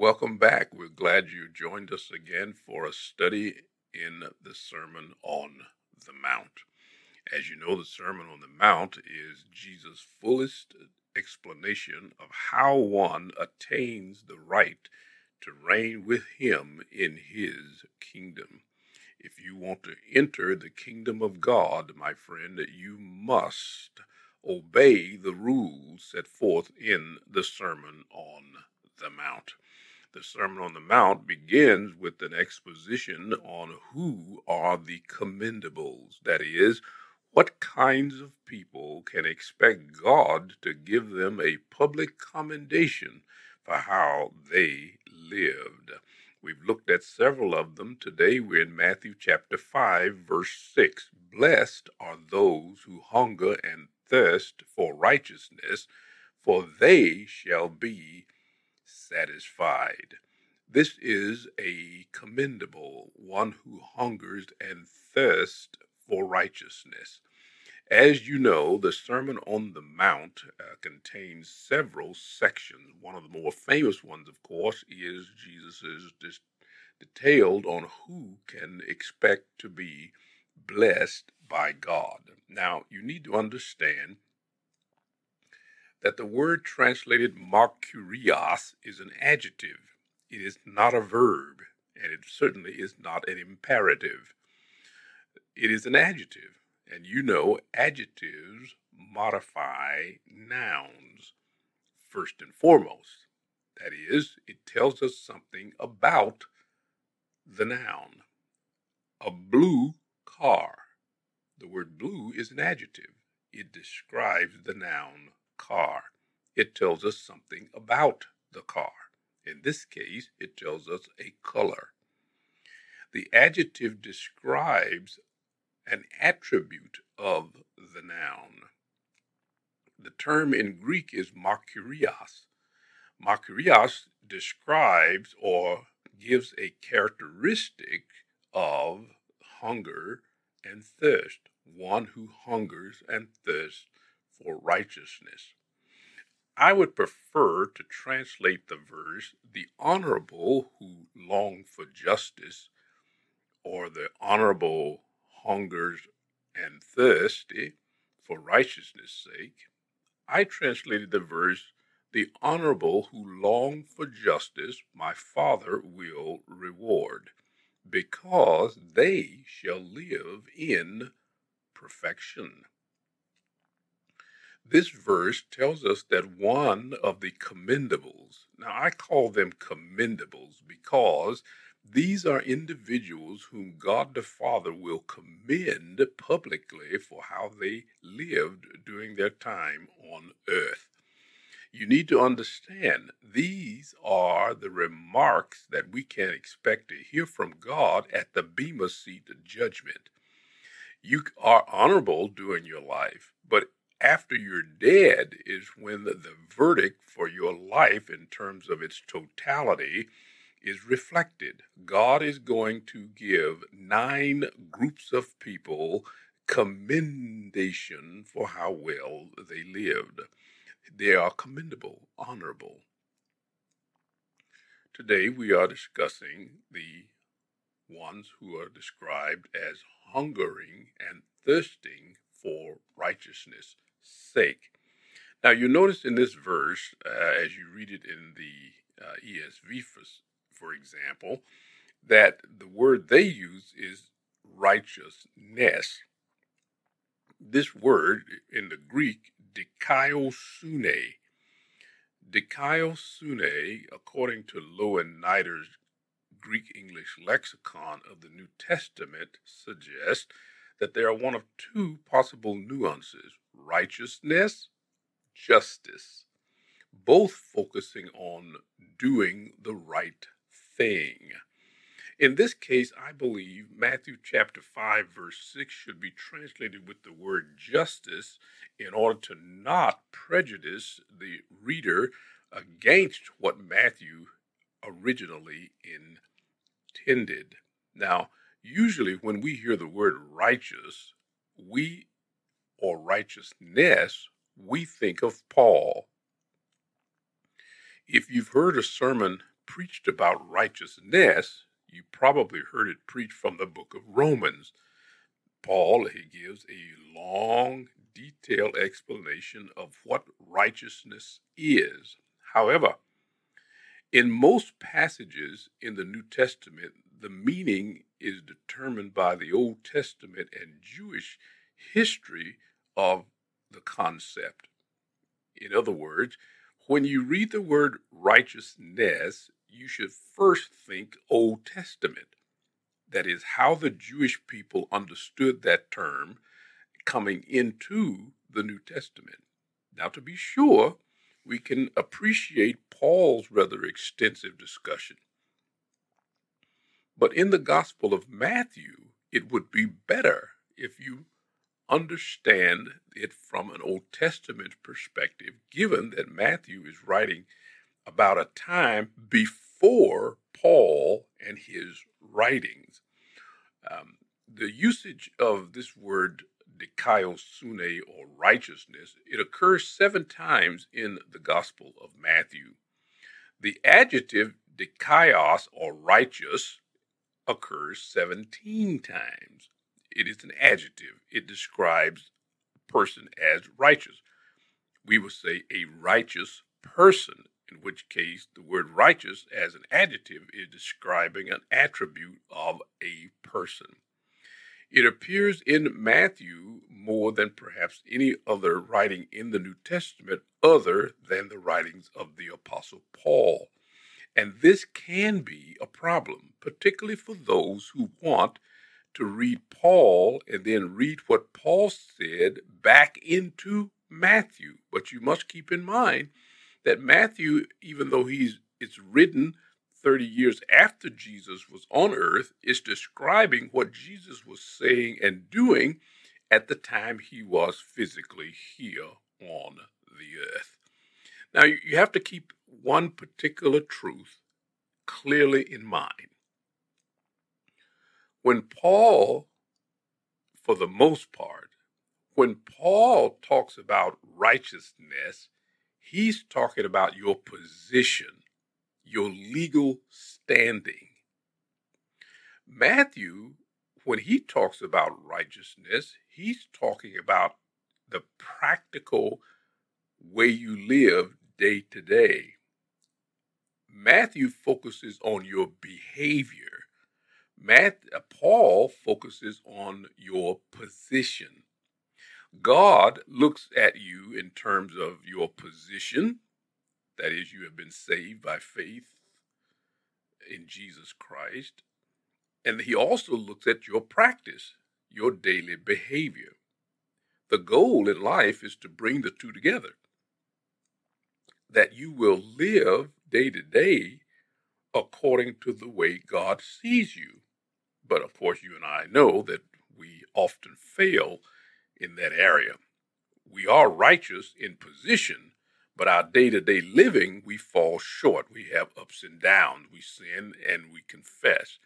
Welcome back. We're glad you joined us again for a study in the Sermon on the Mount. As you know, the Sermon on the Mount is Jesus' fullest explanation of how one attains the right to reign with him in his kingdom. If you want to enter the kingdom of God, my friend, you must obey the rules set forth in the Sermon on the Mount. The Sermon on the Mount begins with an exposition on who are the commendables, that is, what kinds of people can expect God to give them a public commendation for how they lived. We've looked at several of them. Today we're in Matthew chapter 5, verse 6. Blessed are those who hunger and thirst for righteousness, for they shall be satisfied. This is a commendable one who hungers and thirsts for righteousness. As you know, the Sermon on the Mount uh, contains several sections. One of the more famous ones, of course, is Jesus' dis- detailed on who can expect to be blessed by God. Now, you need to understand that the word translated makarios is an adjective. It is not a verb, and it certainly is not an imperative. It is an adjective, and you know adjectives modify nouns first and foremost. That is, it tells us something about the noun. A blue car. The word blue is an adjective. It describes the noun car. It tells us something about the car. In this case, it tells us a color. The adjective describes an attribute of the noun. The term in Greek is makarios. Makarios describes or gives a characteristic of hunger and thirst, one who hungers and thirsts for righteousness. I would prefer to translate the verse, the honorable who long for justice, or the honorable hungers and thirsty for righteousness' sake. I translated the verse, the honorable who long for justice, my Father will reward, because they shall live in perfection. This verse tells us that one of the commendables, now I call them commendables because these are individuals whom God the Father will commend publicly for how they lived during their time on earth. You need to understand these are the remarks that we can expect to hear from God at the Bema seat of judgment. You are honorable during your life, after you're dead is when the, the verdict for your life, in terms of its totality, is reflected. God is going to give nine groups of people commendation for how well they lived. They are commendable, honorable. Today we are discussing the ones who are described as hungering and thirsting for righteousness sake. Now, you notice in this verse, uh, as you read it in the uh, ESV, for, for example, that the word they use is righteousness. This word in the Greek, dikaiosune, dikaiosune, according to Louw-Nida's Greek English lexicon of the New Testament, suggests that there are one of two possible nuances righteousness, justice, both focusing on doing the right thing. In this case, I believe Matthew chapter 5, verse 6 should be translated with the word justice in order to not prejudice the reader against what Matthew originally intended. Now, usually when we hear the word righteous, we or righteousness, we think of Paul. If you've heard a sermon preached about righteousness, you probably heard it preached from the book of Romans. Paul, he gives a long, detailed explanation of what righteousness is. However, in most passages in the New Testament, the meaning is determined by the Old Testament and Jewish history of the concept. In other words, when you read the word righteousness, you should first think Old Testament. That is how the Jewish people understood that term coming into the New Testament. Now, to be sure, we can appreciate Paul's rather extensive discussion. But in the Gospel of Matthew, it would be better if you understand it from an Old Testament perspective, given that Matthew is writing about a time before Paul and his writings. Um, the usage of this word dikaiosune or righteousness, it occurs seven times in the Gospel of Matthew. The adjective dikaios or righteous occurs 17 times. It is an adjective. It describes a person as righteous. We would say a righteous person, in which case the word righteous as an adjective is describing an attribute of a person. It appears in Matthew more than perhaps any other writing in the New Testament other than the writings of the Apostle Paul. And this can be a problem, particularly for those who want to read Paul and then read what Paul said back into Matthew. But you must keep in mind that Matthew, even though he's it's written 30 years after Jesus was on earth, is describing what Jesus was saying and doing at the time he was physically here on the earth. Now, you have to keep one particular truth clearly in mind. When Paul, for the most part, when Paul talks about righteousness, he's talking about your position your legal standing. Matthew, when he talks about righteousness, he's talking about the practical way you live day to day. Matthew focuses on your behavior. Uh, Paul focuses on your position. God looks at you in terms of your position, that is, you have been saved by faith in Jesus Christ. And he also looks at your practice, your daily behavior. The goal in life is to bring the two together. That you will live day to day according to the way God sees you. But of course, you and I know that we often fail in that area. We are righteous in position, but our day to day living, we fall short. We have ups and downs. We sin and we confess.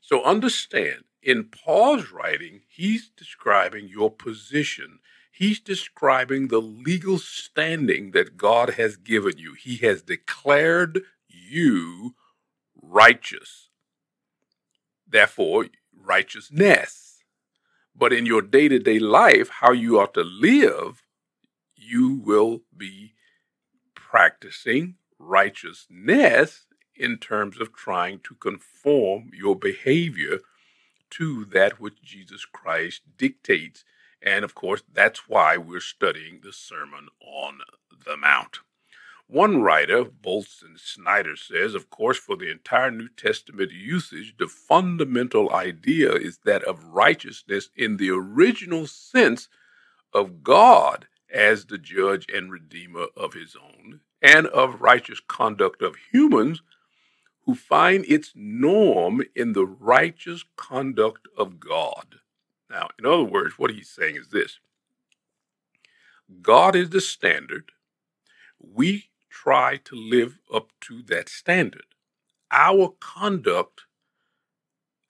So understand, in Paul's writing, he's describing your position. He's describing the legal standing that God has given you. He has declared you righteous. Therefore, righteousness. But in your day to day life, how you ought to live, you will be practicing righteousness in terms of trying to conform your behavior to that which Jesus Christ dictates. And of course, that's why we're studying the Sermon on the Mount. One writer, Balz and Schneider, says, of course, for the entire New Testament usage, the fundamental idea is that of righteousness in the original sense of God as the judge and redeemer of his own, and of righteous conduct of humans who find its norm in the righteous conduct of God. Now, in other words, what he's saying is this God is the standard. We try to live up to that standard. Our conduct,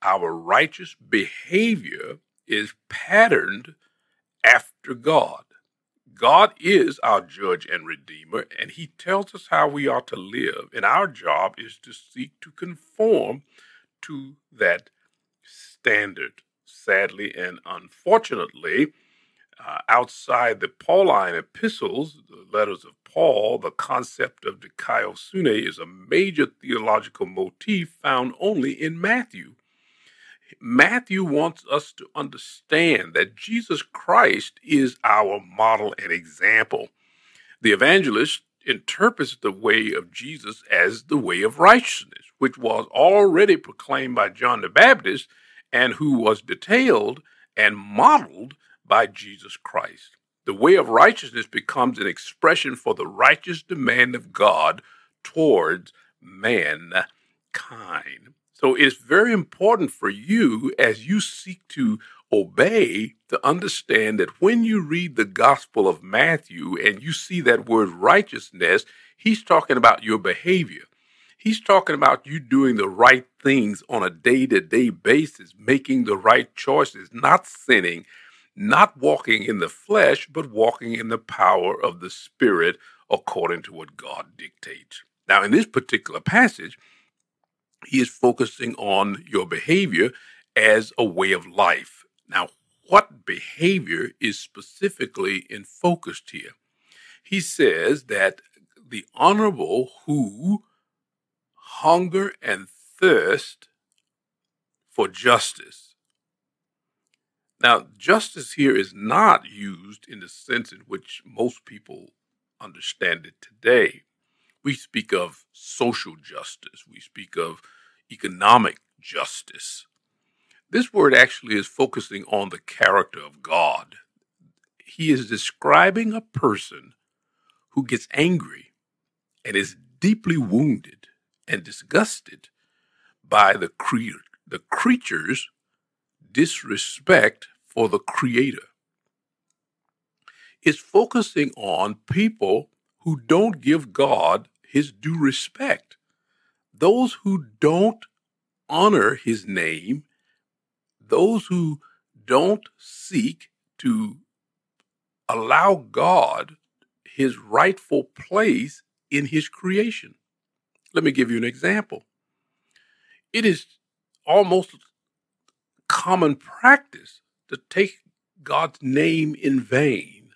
our righteous behavior is patterned after God. God is our judge and redeemer, and he tells us how we are to live. And our job is to seek to conform to that standard. Sadly and unfortunately, uh, outside the Pauline epistles, the letters of Paul, the concept of dikaiosune is a major theological motif found only in Matthew. Matthew wants us to understand that Jesus Christ is our model and example. The evangelist interprets the way of Jesus as the way of righteousness, which was already proclaimed by John the Baptist and who was detailed and modeled by Jesus Christ. The way of righteousness becomes an expression for the righteous demand of God towards mankind. So it's very important for you as you seek to obey to understand that when you read the Gospel of Matthew and you see that word righteousness, he's talking about your behavior. He's talking about you doing the right things on a day to day basis, making the right choices, not sinning, not walking in the flesh, but walking in the power of the Spirit according to what God dictates. Now, in this particular passage, he is focusing on your behavior as a way of life. Now, what behavior is specifically in focus here? He says that the honorable who hunger and thirst for justice. Now, justice here is not used in the sense in which most people understand it today. We speak of social justice, we speak of economic justice. This word actually is focusing on the character of God. He is describing a person who gets angry and is deeply wounded and disgusted by the, cre- the creature's disrespect for the Creator. It's focusing on people who don't give God his due respect. Those who don't honor his name, those who don't seek to allow God his rightful place in his creation. Let me give you an example. It is almost common practice to take God's name in vain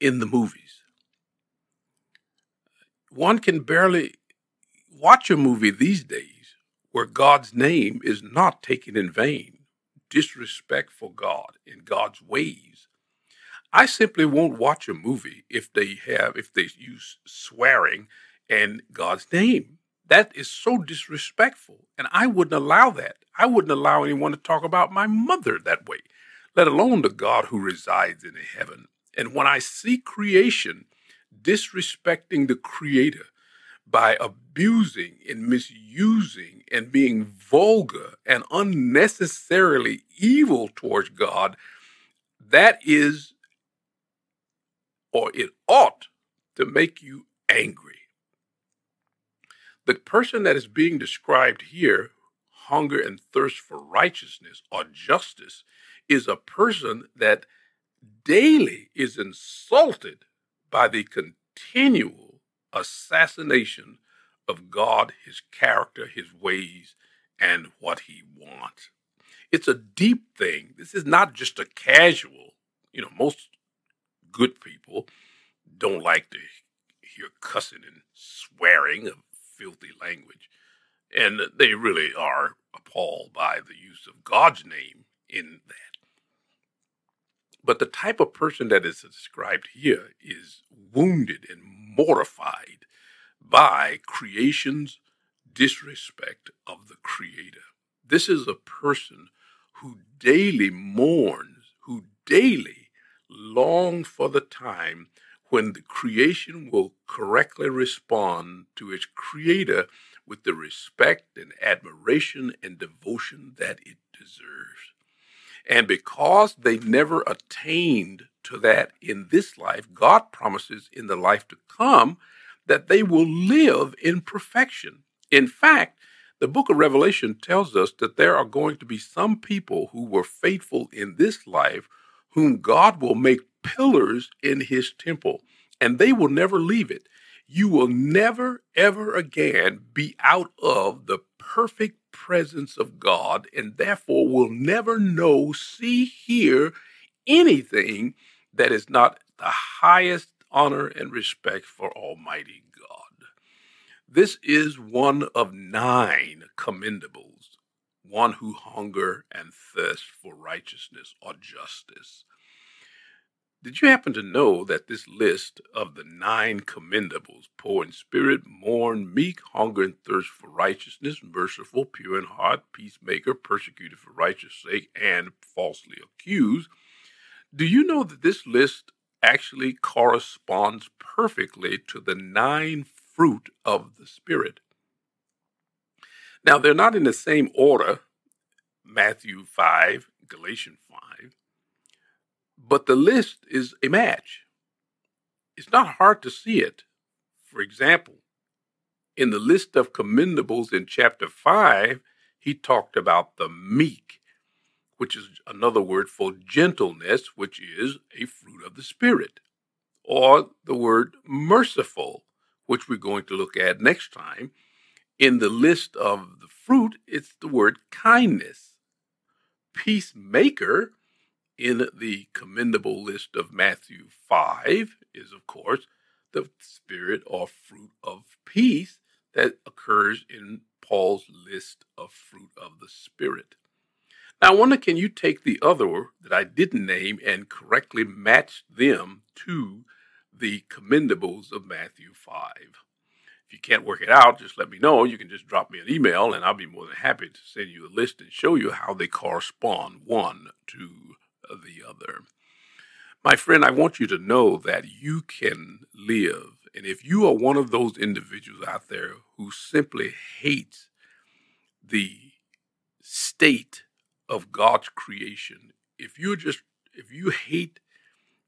in the movies one can barely watch a movie these days where God's name is not taken in vain, disrespect for God and God's ways. I simply won't watch a movie if they have if they use swearing and God's name. That is so disrespectful, and I wouldn't allow that. I wouldn't allow anyone to talk about my mother that way, let alone the God who resides in heaven. And when I see creation disrespecting the Creator by abusing and misusing and being vulgar and unnecessarily evil towards God, that is, or it ought to make you angry. The person that is being described here, hunger and thirst for righteousness or justice, is a person that daily is insulted by the continual assassination of God, his character, his ways, and what he wants. It's a deep thing. This is not just a casual, you know, most good people don't like to hear cussing and swearing of filthy language. And they really are appalled by the use of God's name in that. But the type of person that is described here is wounded and mortified by creation's disrespect of the Creator. This is a person who daily mourns, who daily longs for the time when the creation will correctly respond to its Creator with the respect and admiration and devotion that it deserves. And because they never attained to that in this life, God promises in the life to come that they will live in perfection. In fact, the book of Revelation tells us that there are going to be some people who were faithful in this life whom God will make pillars in his temple, and they will never leave it. You will never, ever again be out of the perfect presence of God, and therefore will never know, see, hear anything that is not the highest honor and respect for Almighty God. This is one of nine commendables, one who hunger and thirst for righteousness or justice. Did you happen to know that this list of the nine commendables, poor in spirit, mourn, meek, hunger and thirst for righteousness, merciful, pure in heart, peacemaker, persecuted for righteousness' sake, and falsely accused, do you know that this list actually corresponds perfectly to the nine fruit of the Spirit? Now, they're not in the same order Matthew 5, Galatians 5, but the list is a match. It's not hard to see it. For example, in the list of commendables in chapter 5, he talked about the meek, which is another word for gentleness, which is a fruit of the Spirit, or the word merciful, which we're going to look at next time. In the list of the fruit, it's the word kindness. Peacemaker in the commendable list of Matthew 5 is, of course, the spirit or fruit of peace that occurs in Paul's list of fruit of the Spirit. Now, I wonder can you take the other that I didn't name and correctly match them to the commendables of Matthew 5? If you can't work it out, just let me know. You can just drop me an email and I'll be more than happy to send you a list and show you how they correspond one to the other. My friend, I want you to know that you can live. And if you are one of those individuals out there who simply hates the state of God's creation, if you just if you hate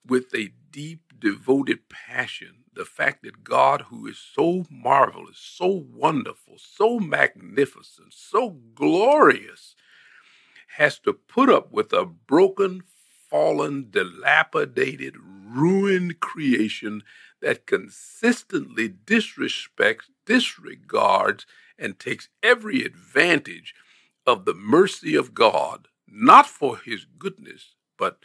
with a deep devoted passion the fact that God who is so marvelous, so wonderful, so magnificent, so glorious has to put up with a broken, fallen, dilapidated, ruined creation that consistently disrespects, disregards, and takes every advantage of the mercy of God, not for his goodness, but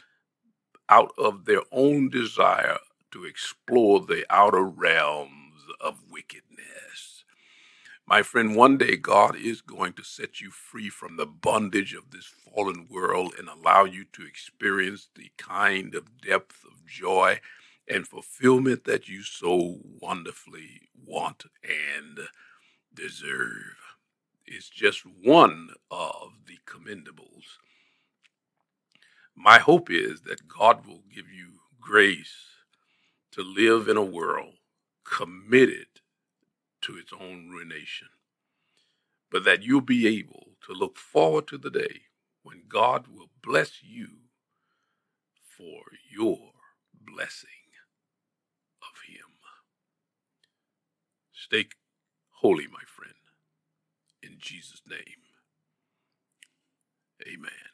out of their own desire to explore the outer realms of wickedness. My friend, one day God is going to set you free from the bondage of this fallen world and allow you to experience the kind of depth of joy and fulfillment that you so wonderfully want and deserve. It's just one of the commendables. My hope is that God will give you grace to live in a world committed to its own ruination, but that you'll be able to look forward to the day when God will bless you for your blessing of Him. Stay holy, my friend, in Jesus' name. Amen.